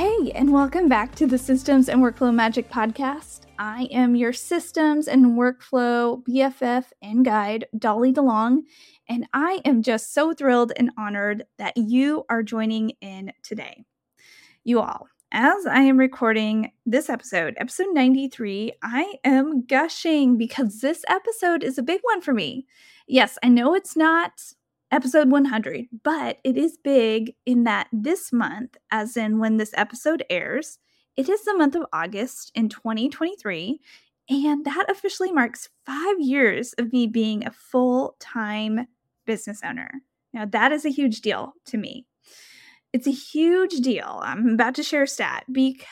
Hey, and welcome back to the Systems and Workflow Magic podcast. I am your systems and workflow BFF and guide, Dolly DeLong, and I am just so thrilled and honored that you are joining in today. You all, as I am recording this episode, episode 93, I am gushing because this episode is a big one for me. Yes, I know it's not episode 100, but it is big in that this month, as in when this episode airs, it is the month of August in 2023. And that officially marks five years of me being a full time business owner. Now, that is a huge deal to me. It's a huge deal. I'm about to share a stat because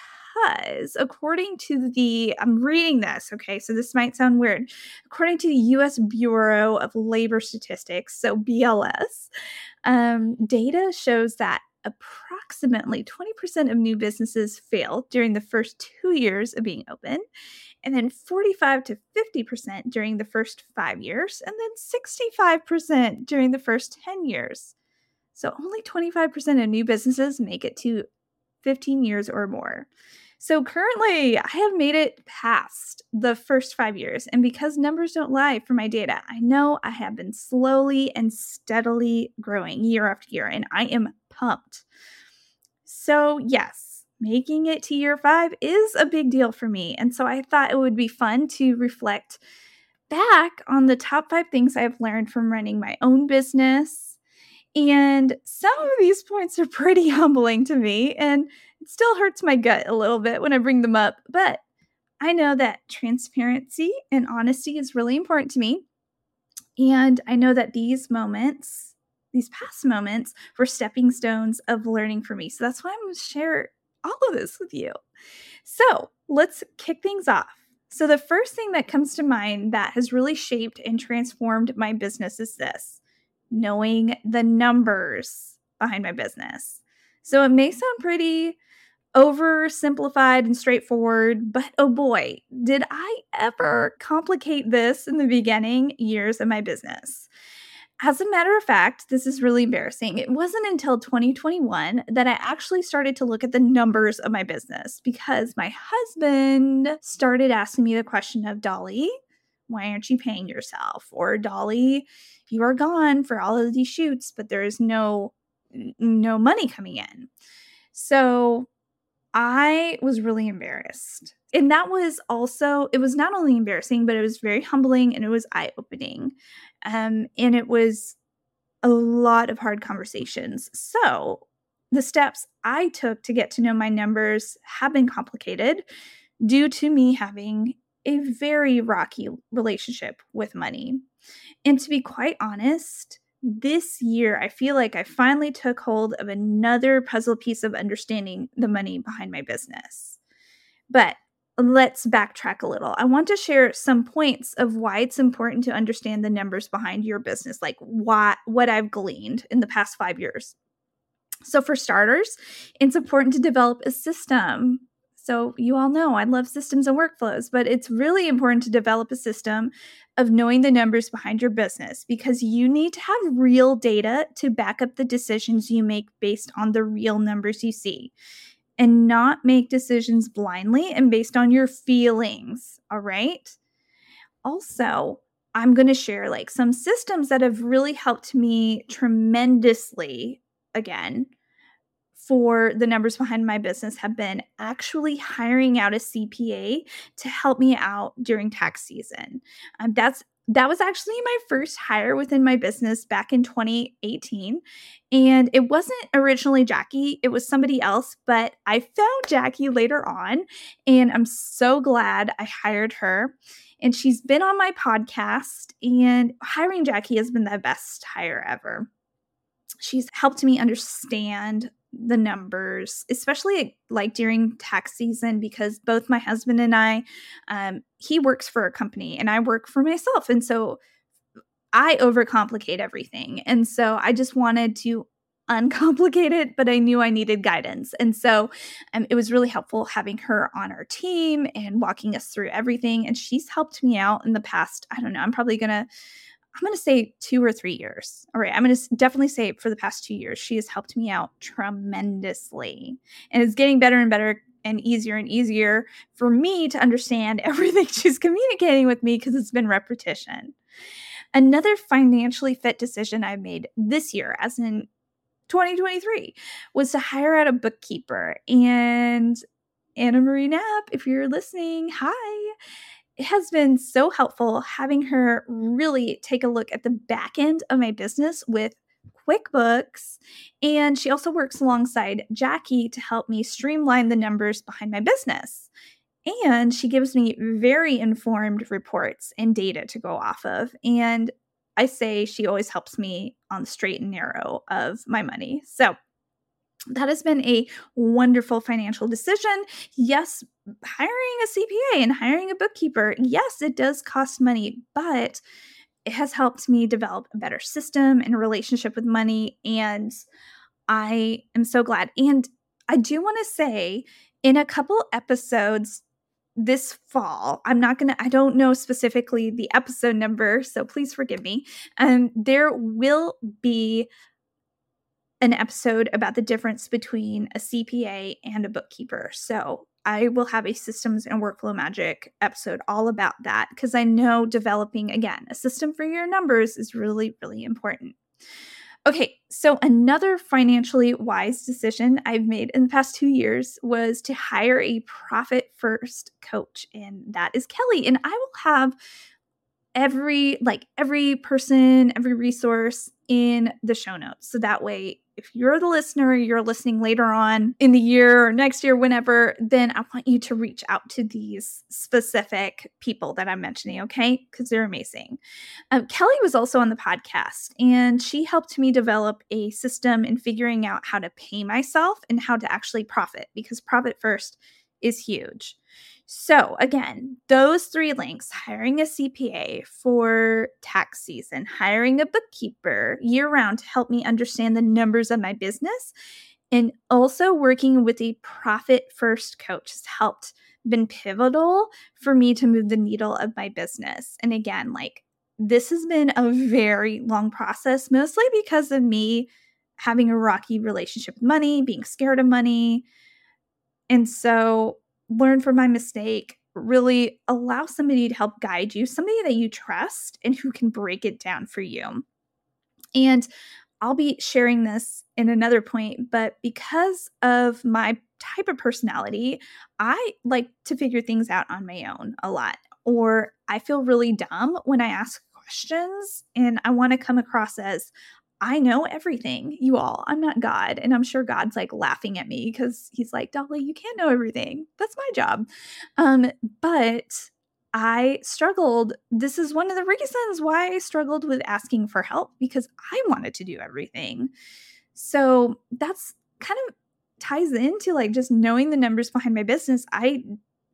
because according to the I'm reading this, okay, so this might sound weird. According to the US Bureau of Labor Statistics, so BLS, um, data shows that approximately 20% of new businesses fail during the first two years of being open, and then 45 to 50% during the first five years, and then 65% during the first 10 years. So only 25% of new businesses make it to 15 years or more. So currently, I have made it past the first five years. And because numbers don't lie for my data, I know I have been slowly and steadily growing year after year, and I am pumped. So, yes, making it to year five is a big deal for me. And so I thought it would be fun to reflect back on the top five things I've learned from running my own business. And some of these points are pretty humbling to me. And it still hurts my gut a little bit when I bring them up, but I know that transparency and honesty is really important to me. And I know that these moments, these past moments, were stepping stones of learning for me. So that's why I'm going to share all of this with you. So let's kick things off. So, the first thing that comes to mind that has really shaped and transformed my business is this knowing the numbers behind my business. So, it may sound pretty oversimplified and straightforward, but oh boy, did I ever complicate this in the beginning years of my business. As a matter of fact, this is really embarrassing. It wasn't until 2021 that I actually started to look at the numbers of my business because my husband started asking me the question of Dolly, why aren't you paying yourself? Or Dolly, you are gone for all of these shoots, but there is no no money coming in. So I was really embarrassed. And that was also, it was not only embarrassing, but it was very humbling and it was eye opening. Um, and it was a lot of hard conversations. So, the steps I took to get to know my numbers have been complicated due to me having a very rocky relationship with money. And to be quite honest, this year, I feel like I finally took hold of another puzzle piece of understanding the money behind my business. But let's backtrack a little. I want to share some points of why it's important to understand the numbers behind your business, like what what I've gleaned in the past 5 years. So for starters, it's important to develop a system so, you all know I love systems and workflows, but it's really important to develop a system of knowing the numbers behind your business because you need to have real data to back up the decisions you make based on the real numbers you see and not make decisions blindly and based on your feelings. All right. Also, I'm going to share like some systems that have really helped me tremendously again for the numbers behind my business have been actually hiring out a CPA to help me out during tax season. Um, that's that was actually my first hire within my business back in 2018. And it wasn't originally Jackie, it was somebody else, but I found Jackie later on. And I'm so glad I hired her. And she's been on my podcast, and hiring Jackie has been the best hire ever. she's helped me understand the numbers, especially like during tax season, because both my husband and I, um, he works for a company and I work for myself. And so I overcomplicate everything. And so I just wanted to uncomplicate it, but I knew I needed guidance. And so um, it was really helpful having her on our team and walking us through everything. And she's helped me out in the past, I don't know, I'm probably going to I'm going to say two or three years. All right. I'm going to definitely say for the past two years, she has helped me out tremendously. And it's getting better and better and easier and easier for me to understand everything she's communicating with me because it's been repetition. Another financially fit decision I made this year, as in 2023, was to hire out a bookkeeper. And Anamarie Knapp, if you're listening, hi it has been so helpful having her really take a look at the back end of my business with QuickBooks. And she also works alongside Jackie to help me streamline the numbers behind my business. And she gives me very informed reports and data to go off of. And I say she always helps me on the straight and narrow of my money. So that has been a wonderful financial decision. Yes, hiring a CPA and hiring a bookkeeper, yes, it does cost money, but it has helped me develop a better system and relationship with money. And I am so glad. And I do want to say, in a couple episodes this fall, I'm not going to, I don't know specifically the episode number, so please forgive me. Um, there will be an episode about the difference between a CPA and a bookkeeper. So I will have a systems and workflow magic episode all about that because I know developing, again, a system for your numbers is really, really important. Okay, so another financially wise decision I've made in the past two years was to hire a profit first coach, and that is Kelly. And I will have every like every person every resource in the show notes so that way if you're the listener, you're listening later on in the year or next year, whenever, then I want you to reach out to these specific people that I'm mentioning, okay? Because they're amazing. Um, Kelly was also on the podcast, and she helped me develop a system in figuring out how to pay myself and how to actually profit because profit first is huge. So, again, those three links hiring a CPA for tax season, hiring a bookkeeper year round to help me understand the numbers of my business, and also working with a profit first coach has helped been pivotal for me to move the needle of my business. And again, like this has been a very long process, mostly because of me having a rocky relationship with money, being scared of money. And so learn from my mistake, really allow somebody to help guide you, somebody that you trust and who can break it down for you. And I'll be sharing this in another point, but because of my type of personality, I like to figure things out on my own a lot. Or I feel really dumb when I ask questions and I want to come across as I know everything, you all. I'm not God. And I'm sure God's like laughing at me because he's like, Dolly, you can't know everything. That's my job. Um, but I struggled. This is one of the reasons why I struggled with asking for help because I wanted to do everything. So that's kind of ties into like just knowing the numbers behind my business. I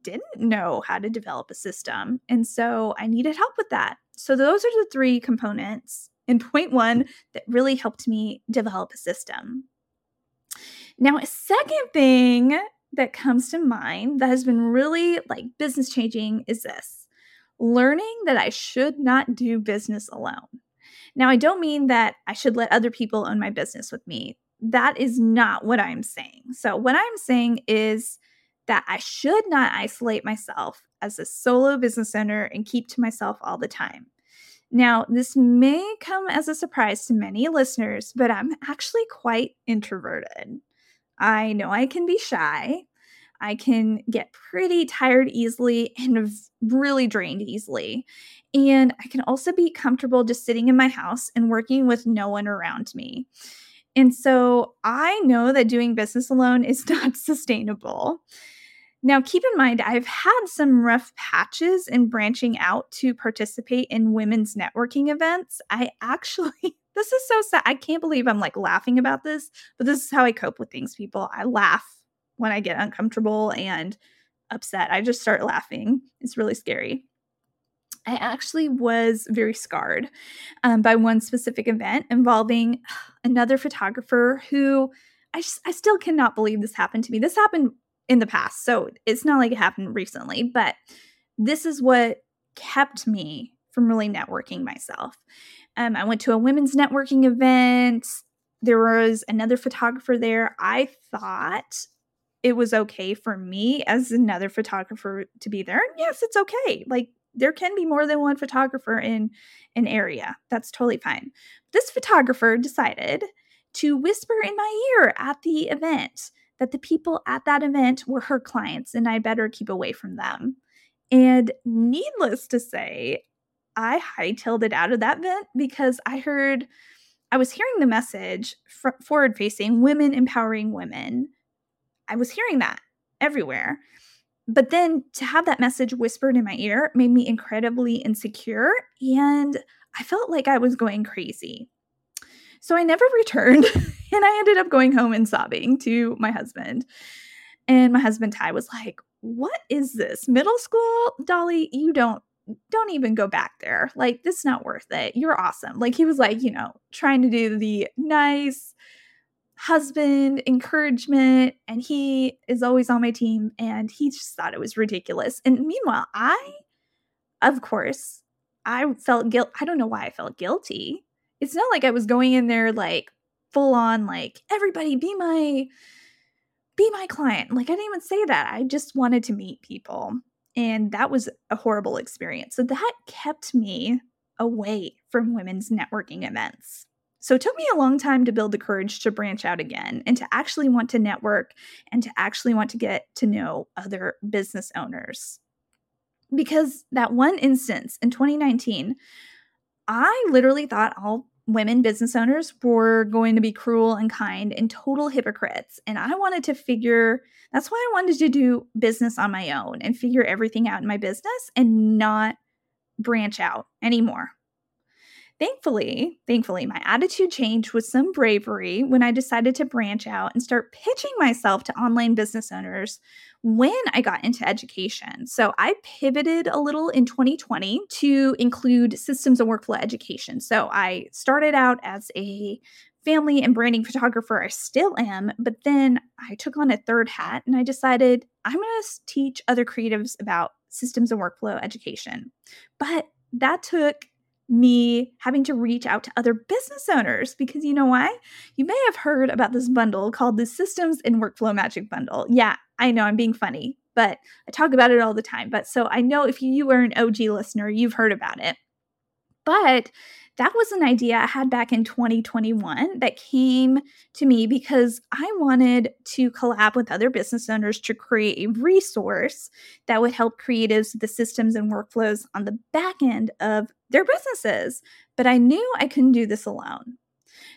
didn't know how to develop a system. And so I needed help with that. So those are the three components in point one that really helped me develop a system. Now, a second thing that comes to mind that has been really like business changing is this learning that I should not do business alone. Now, I don't mean that I should let other people own my business with me. That is not what I'm saying. So, what I'm saying is that I should not isolate myself as a solo business owner and keep to myself all the time. Now, this may come as a surprise to many listeners, but I'm actually quite introverted. I know I can be shy. I can get pretty tired easily and really drained easily. And I can also be comfortable just sitting in my house and working with no one around me. And so I know that doing business alone is not sustainable. Now, keep in mind, I've had some rough patches in branching out to participate in women's networking events. I actually This is so sad. I can't believe I'm like laughing about this, but this is how I cope with things, people. I laugh when I get uncomfortable and upset. I just start laughing. It's really scary. I actually was very scarred um, by one specific event involving another photographer who I, just, I still cannot believe this happened to me. This happened in the past, so it's not like it happened recently, but this is what kept me from really networking myself. Um, I went to a women's networking event. There was another photographer there. I thought it was okay for me as another photographer to be there. Yes, it's okay. Like there can be more than one photographer in an area. That's totally fine. This photographer decided to whisper in my ear at the event that the people at that event were her clients and I better keep away from them. And needless to say, I hightailed it out of that event because I heard, I was hearing the message forward facing women empowering women. I was hearing that everywhere. But then to have that message whispered in my ear made me incredibly insecure and I felt like I was going crazy. So I never returned and I ended up going home and sobbing to my husband. And my husband Ty was like, "What is this? Middle school? Dolly, you don't don't even go back there. Like this is not worth it. You're awesome." Like he was like, you know, trying to do the nice husband encouragement and he is always on my team and he just thought it was ridiculous. And meanwhile, I of course, I felt guilt. I don't know why I felt guilty. It's not like I was going in there like full on like everybody be my be my client. Like I didn't even say that. I just wanted to meet people. And that was a horrible experience. So that kept me away from women's networking events. So it took me a long time to build the courage to branch out again and to actually want to network and to actually want to get to know other business owners. Because that one instance in 2019, I literally thought all women business owners were going to be cruel and kind and total hypocrites. And I wanted to figure that's why I wanted to do business on my own and figure everything out in my business and not branch out anymore. Thankfully, thankfully, my attitude changed with some bravery when I decided to branch out and start pitching myself to online business owners when I got into education. So I pivoted a little in 2020 to include systems and workflow education. So I started out as a family and branding photographer. I still am, but then I took on a third hat and I decided I'm going to teach other creatives about systems and workflow education. But that took me having to reach out to other business owners because you know why? You may have heard about this bundle called the Systems and Workflow Magic Bundle. Yeah, I know I'm being funny, but I talk about it all the time. But so I know if you are an OG listener, you've heard about it. But that was an idea I had back in 2021 that came to me because I wanted to collab with other business owners to create a resource that would help creatives with the systems and workflows on the back end of their businesses. But I knew I couldn't do this alone.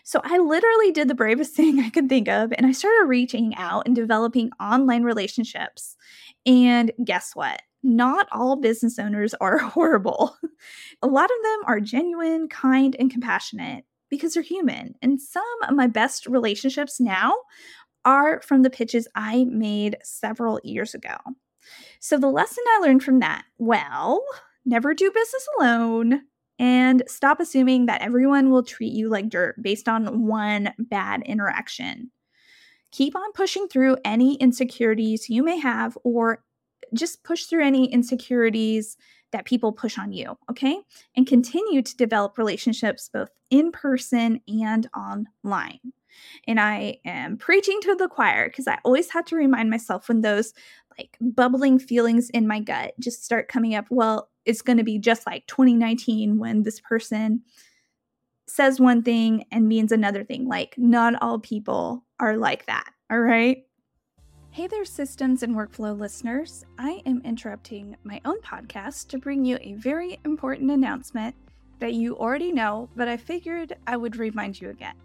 So I literally did the bravest thing I could think of, and I started reaching out and developing online relationships. And guess what? Not all business owners are horrible. a lot of them are genuine, kind, and compassionate because they're human. And some of my best relationships now are from the pitches I made several years ago. So, the lesson I learned from that well, never do business alone and stop assuming that everyone will treat you like dirt based on one bad interaction. Keep on pushing through any insecurities you may have or just push through any insecurities that people push on you, okay? And continue to develop relationships both in person and online. And I am preaching to the choir because I always have to remind myself when those like bubbling feelings in my gut just start coming up. Well, it's going to be just like 2019 when this person says one thing and means another thing. Like, not all people are like that. All right. Hey there, systems and workflow listeners. I am interrupting my own podcast to bring you a very important announcement that you already know, but I figured I would remind you again.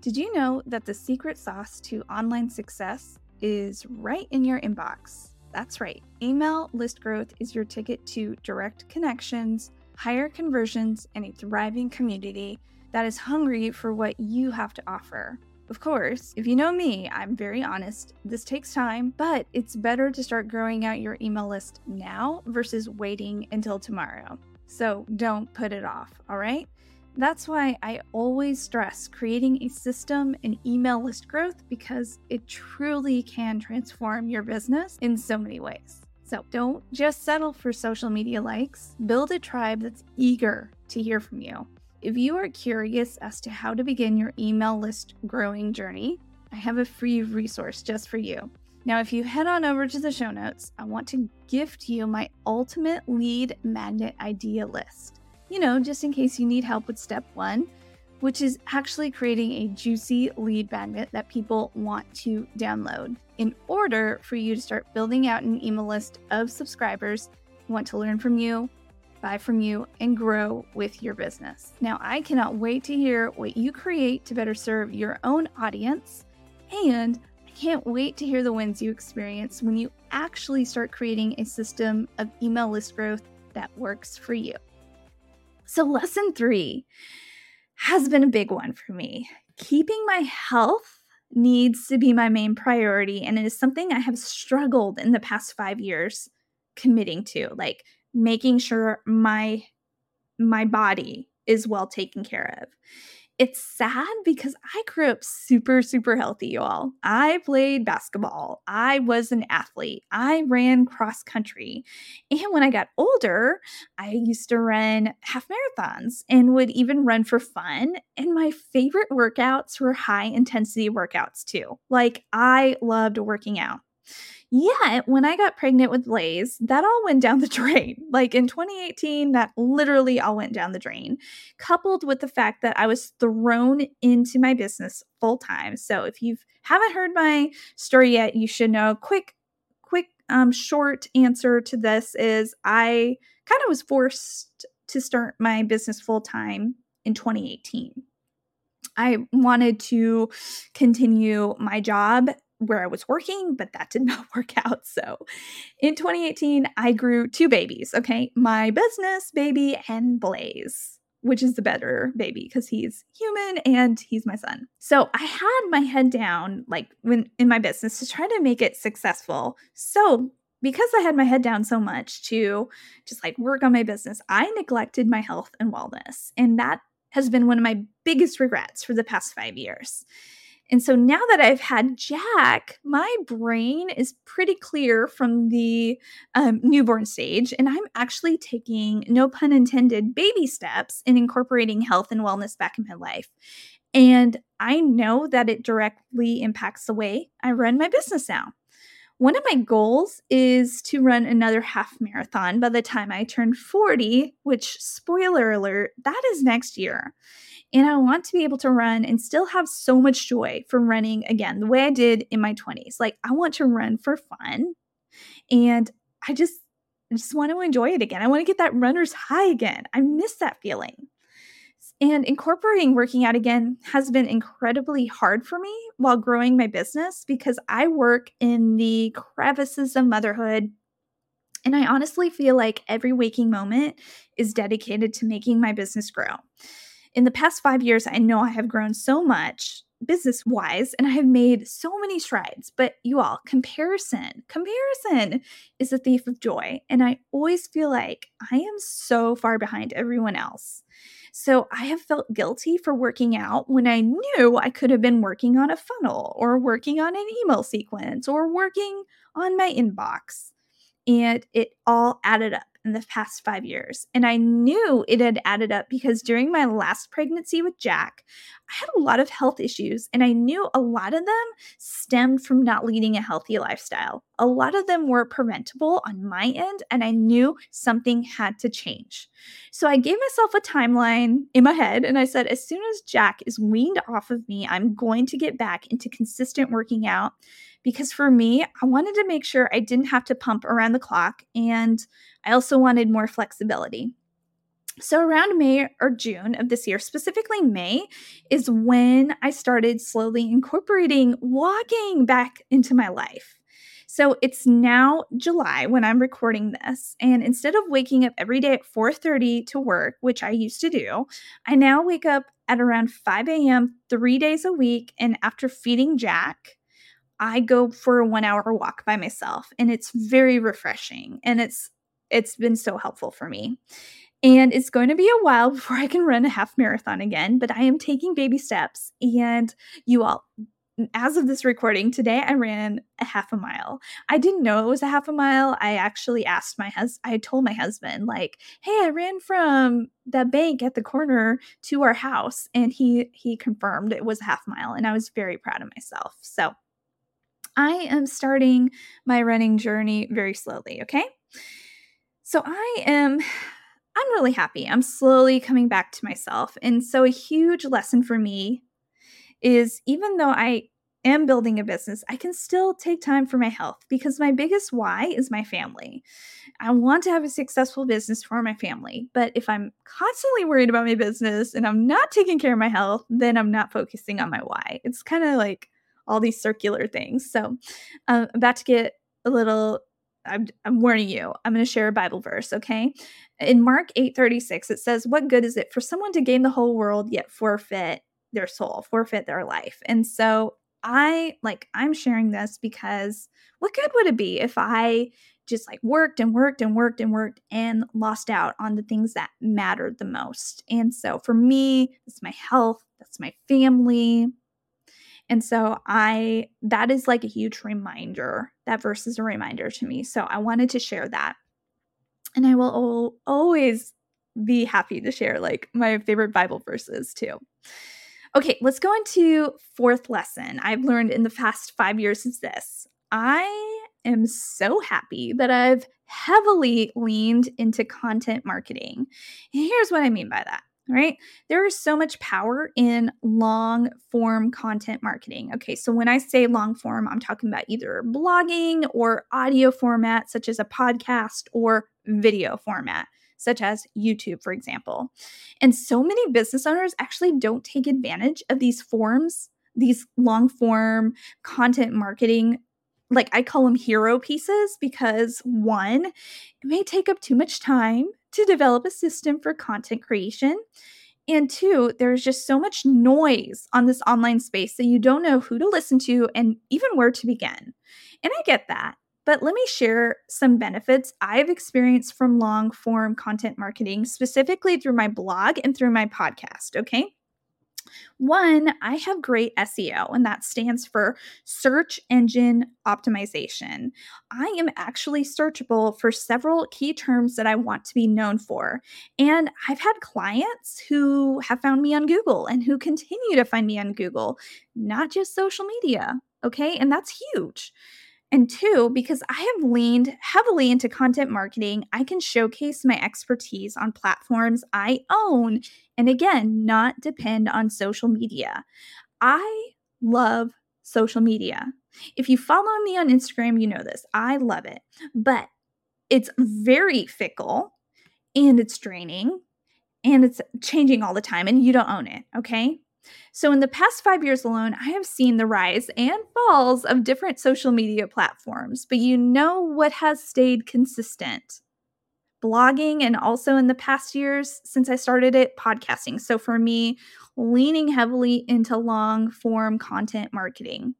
Did you know that the secret sauce to online success is right in your inbox? That's right. Email list growth is your ticket to direct connections, higher conversions, and a thriving community that is hungry for what you have to offer. Of course, if you know me, I'm very honest. This takes time, but it's better to start growing out your email list now versus waiting until tomorrow. So don't put it off, all right? That's why I always stress creating a system and email list growth because it truly can transform your business in so many ways. So don't just settle for social media likes, build a tribe that's eager to hear from you. If you are curious as to how to begin your email list growing journey, I have a free resource just for you. Now, if you head on over to the show notes, I want to gift you my ultimate lead magnet idea list. You know, just in case you need help with step one, which is actually creating a juicy lead magnet that people want to download in order for you to start building out an email list of subscribers who want to learn from you, buy from you, and grow with your business. Now, I cannot wait to hear what you create to better serve your own audience, and I can't wait to hear the wins you experience when you actually start creating a system of email list growth that works for you. So, lesson three has been a big one for me. Keeping my health needs to be my main priority, and it is something I have struggled in the past five years committing to. Like, making sure my my body is well taken care of. It's sad because I grew up super, super healthy, y'all. I played basketball. I was an athlete. I ran cross country. And when I got older, I used to run half marathons and would even run for fun. And my favorite workouts were high intensity workouts too. Like, I loved working out. Yeah, when I got pregnant with Blaze, that all went down the drain. Like in 2018, that literally all went down the drain, coupled with the fact that I was thrown into my business full time. So if you haven't heard my story yet, you should know. Quick, quick, um, short answer to this is I kind of was forced to start my business full time in 2018. I wanted to continue my job where I was working, but that did not work out. So in 2018, I grew two babies, okay? My business baby and Blaze, which is the better baby because he's human and he's my son. So I had my head down like when in my business to try to make it successful. So because I had my head down so much to just like work on my business, I neglected my health and wellness. And that has been one of my biggest regrets for the past five years. And so now that I've had Jack, my brain is pretty clear from the um, newborn stage. And I'm actually taking, no pun intended, baby steps in incorporating health and wellness back in my life. And I know that it directly impacts the way I run my business now. One of my goals is to run another half marathon by the time I turn 40, which, spoiler alert, that is next year. And I want to be able to run and still have so much joy from running again, the way I did in my 20s. Like, I want to run for fun. And I just, I just want to enjoy it again. I want to get that runner's high again. I miss that feeling. And incorporating working out again has been incredibly hard for me while growing my business because I work in the crevices of motherhood. And I honestly feel like every waking moment is dedicated to making my business grow in the past five years, I know I have grown so much business wise and I have made so many strides. But you all, comparison, comparison is a thief of joy. And I always feel like I am so far behind everyone else. So I have felt guilty for working out when I knew I could have been working on a funnel or working on an email sequence or working on my inbox. And it all added up in the past five years. And I knew it had added up because during my last pregnancy with Jack, I had a lot of health issues, and I knew a lot of them stemmed from not leading a healthy lifestyle. A lot of them were preventable on my end, and I knew something had to change. So I gave myself a timeline in my head, and I said, as soon as Jack is weaned off of me, I'm going to get back into consistent working out because for me, I wanted to make sure I didn't have to pump around the clock and I also wanted more flexibility. So, around May or June of this year, specifically May, is when I started slowly incorporating walking back into my life. So it's now July when I'm recording this, and instead of waking up every day at 4:30 to work, which I used to do, I now wake up at around 5 a.m. three days a week. And after feeding Jack, I go for a one hour walk by myself. And it's very refreshing. And it's it's been so helpful for me. And it's going to be a while before I can run a half marathon again, but I am taking baby steps. And you all, as of this recording today, I ran a half a mile. I didn't know it was a half a mile. I actually asked my husband, I told my husband, like, hey, I ran from the bank at the corner to our house. And he he confirmed it was a half mile. And I was very proud of myself. So I am starting my running journey very slowly, okay? So I am I'm really happy. I'm slowly coming back to myself. And so a huge lesson for me is even though I am building a business, I can still take time for my health because my biggest why is my family. I want to have a successful business for my family. But if I'm constantly worried about my business and I'm not taking care of my health, then I'm not focusing on my why. It's kind of like all these circular things. So I'm um, about to get a little I'm, I'm warning you. I'm going to share a Bible verse, okay? In Mark 8:36 it says, "What good is it for someone to gain the whole world yet forfeit their soul, forfeit their life?" And so I like I'm sharing this because what good would it be if I just like worked and worked and worked and worked and lost out on the things that mattered the most. And so for me, it's my health, that's my family, and so I that is like a huge reminder. That verse is a reminder to me. So I wanted to share that. And I will always be happy to share like my favorite Bible verses too. Okay, let's go into fourth lesson I've learned in the past 5 years is this. I am so happy that I've heavily leaned into content marketing. Here's what I mean by that right? There is so much power in long form content marketing. Okay, so when I say long form, I'm talking about either blogging or audio format, such as a podcast, or video format, such as YouTube, for example. And so many business owners actually don't take advantage of these forms, these long form content marketing like I call them hero pieces because one, it may take up too much time to develop a system for content creation. And two, there's just so much noise on this online space that you don't know who to listen to and even where to begin. And I get that. But let me share some benefits I've experienced from long form content marketing, specifically through my blog and through my podcast. Okay. One, I have great SEO, and that stands for search engine optimization. I am actually searchable for several key terms that I want to be known for. And I've had clients who have found me on Google and who continue to find me on Google, not just social media. Okay. And that's huge. And two, because I have leaned heavily into content marketing, I can showcase my expertise on platforms I own and again, not depend on social media. I love social media. If you follow me on Instagram, you know this. I love it, but it's very fickle and it's draining and it's changing all the time and you don't own it. Okay. So, in the past five years alone, I have seen the rise and falls of different social media platforms, but you know what has stayed consistent? Blogging, and also in the past years since I started it, podcasting. So, for me, leaning heavily into long form content marketing.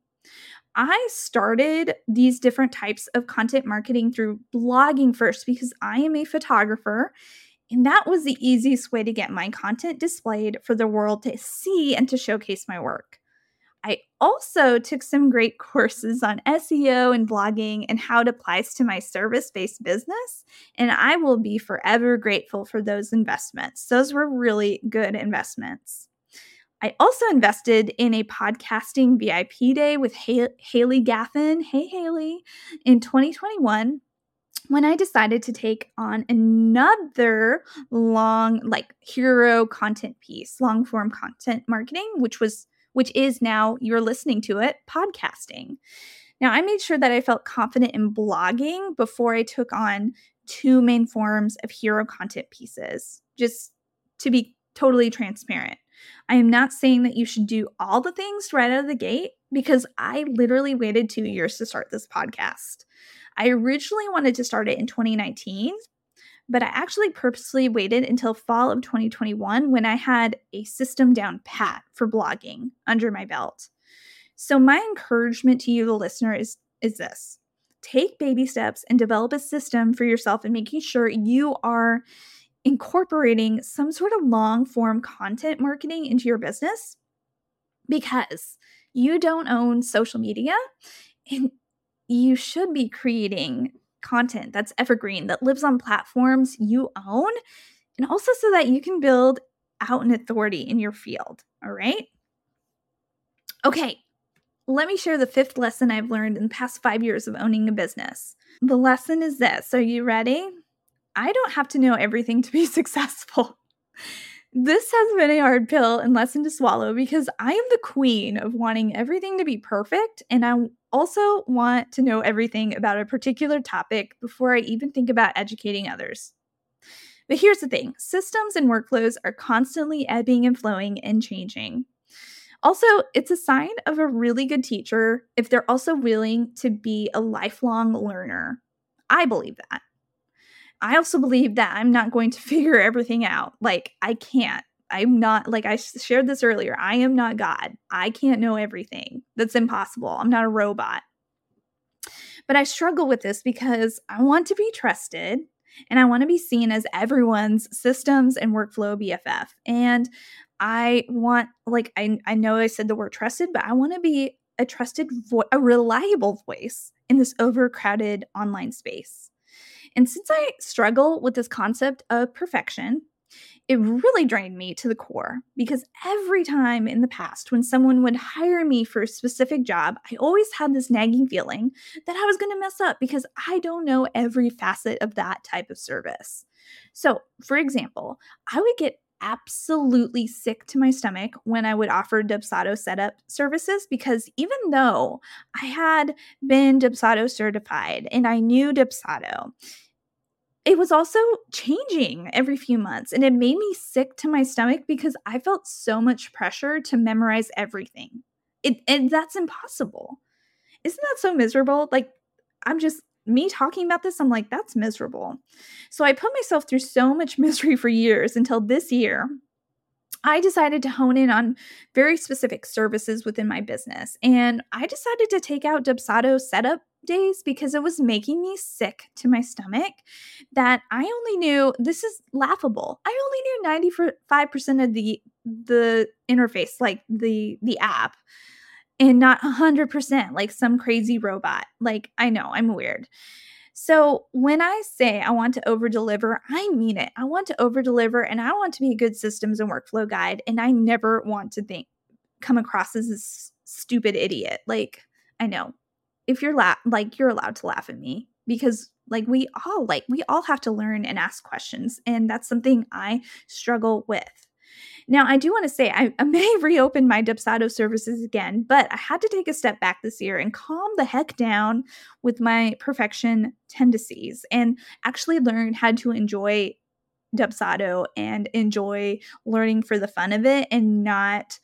I started these different types of content marketing through blogging first because I am a photographer and that was the easiest way to get my content displayed for the world to see and to showcase my work. I also took some great courses on SEO and blogging and how it applies to my service based business. And I will be forever grateful for those investments. Those were really good investments. I also invested in a podcasting VIP day with Haley Gaffin. Hey, Haley, in 2021 when I decided to take on another long, like hero content piece, long form content marketing, which was, which is now you're listening to it, podcasting. Now, I made sure that I felt confident in blogging before I took on two main forms of hero content pieces, just to be totally transparent. I am not saying that you should do all the things right out of the gate because I literally waited two years to start this podcast. I originally wanted to start it in 2019, but I actually purposely waited until fall of 2021 when I had a system down pat for blogging under my belt. So my encouragement to you the listener is is this. Take baby steps and develop a system for yourself and making sure you are incorporating some sort of long form content marketing into your business because you don't own social media and you should be creating content that's evergreen, that lives on platforms you own, and also so that you can build out an authority in your field. All right. Okay, let me share the fifth lesson I've learned in the past five years of owning a business. The lesson is this Are you ready? I don't have to know everything to be successful. This has been a hard pill and lesson to swallow because I am the queen of wanting everything to be perfect. And I also want to know everything about a particular topic before I even think about educating others. But here's the thing systems and workflows are constantly ebbing and flowing and changing. Also, it's a sign of a really good teacher if they're also willing to be a lifelong learner. I believe that. I also believe that I'm not going to figure everything out. Like, I can't. I'm not, like I shared this earlier, I am not God. I can't know everything. That's impossible. I'm not a robot. But I struggle with this because I want to be trusted and I want to be seen as everyone's systems and workflow BFF. And I want, like, I, I know I said the word trusted, but I want to be a trusted, vo- a reliable voice in this overcrowded online space. And since I struggle with this concept of perfection, it really drained me to the core because every time in the past when someone would hire me for a specific job, I always had this nagging feeling that I was going to mess up because I don't know every facet of that type of service. So, for example, I would get absolutely sick to my stomach when I would offer Dubsado setup services because even though I had been Dubsado certified and I knew Dubsado, it was also changing every few months and it made me sick to my stomach because I felt so much pressure to memorize everything. It and that's impossible. Isn't that so miserable? Like I'm just me talking about this, I'm like, that's miserable. So I put myself through so much misery for years until this year. I decided to hone in on very specific services within my business. And I decided to take out Dubsado setup days because it was making me sick to my stomach that I only knew this is laughable. I only knew 95% of the the interface like the the app and not 100% like some crazy robot. Like I know, I'm weird. So when I say I want to over deliver, I mean it. I want to over deliver and I want to be a good systems and workflow guide and I never want to think come across as this stupid idiot. Like I know if you're la- like you're allowed to laugh at me because like we all like we all have to learn and ask questions and that's something i struggle with now i do want to say I, I, may reopen my dubsado services again but i had to take a step back this year and calm the heck down with my perfection tendencies and actually learn how to enjoy dubsado and enjoy learning for the fun of it and not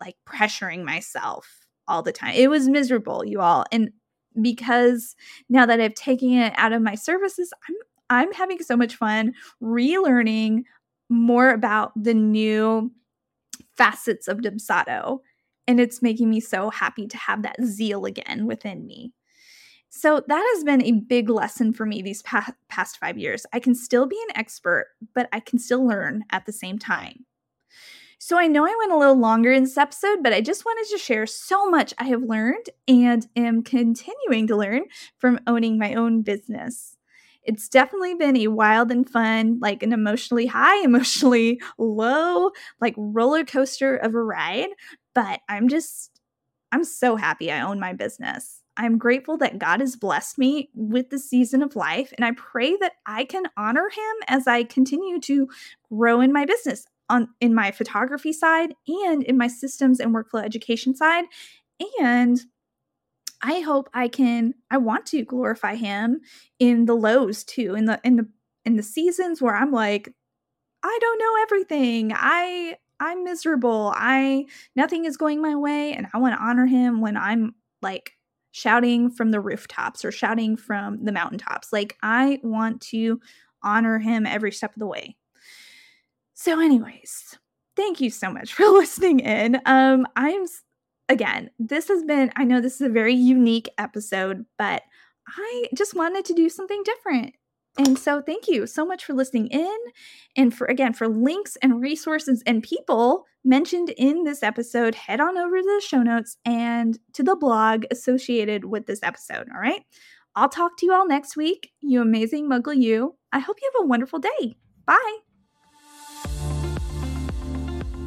like pressuring myself all the time. It was miserable, you all. And because now that I've taken it out of my services, I'm I'm having so much fun relearning more about the new facets of Dubsado. And it's making me so happy to have that zeal again within me. So that has been a big lesson for me these past, past five years. I can still be an expert, but I can still learn at the same time. So I know I went a little longer in this episode, but I just wanted to share so much I have learned and am continuing to learn from owning my own business. It's definitely been a wild and fun, like an emotionally high, emotionally low, like roller coaster of a ride. But I'm just, I'm so happy I own my business. I'm grateful that God has blessed me with the season of life, and I pray that I can honor Him as I continue to grow in my business on in my photography side and in my systems and workflow education side and I hope I can I want to glorify him in the lows too in the in the in the seasons where I'm like I don't know everything. I I'm miserable. I nothing is going my way and I want to honor him when I'm like shouting from the rooftops or shouting from the mountaintops. Like I want to honor him every step of the way. So, anyways, thank you so much for listening in. Um, I'm again, this has been, I know this is a very unique episode, but I just wanted to do something different. And so thank you so much for listening in and for again for links and resources and people mentioned in this episode, head on over to the show notes and to the blog associated with this episode, all right? I'll talk to you all next week. You amazing muggle you. I hope you have a wonderful day. Bye.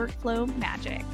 workflow magic.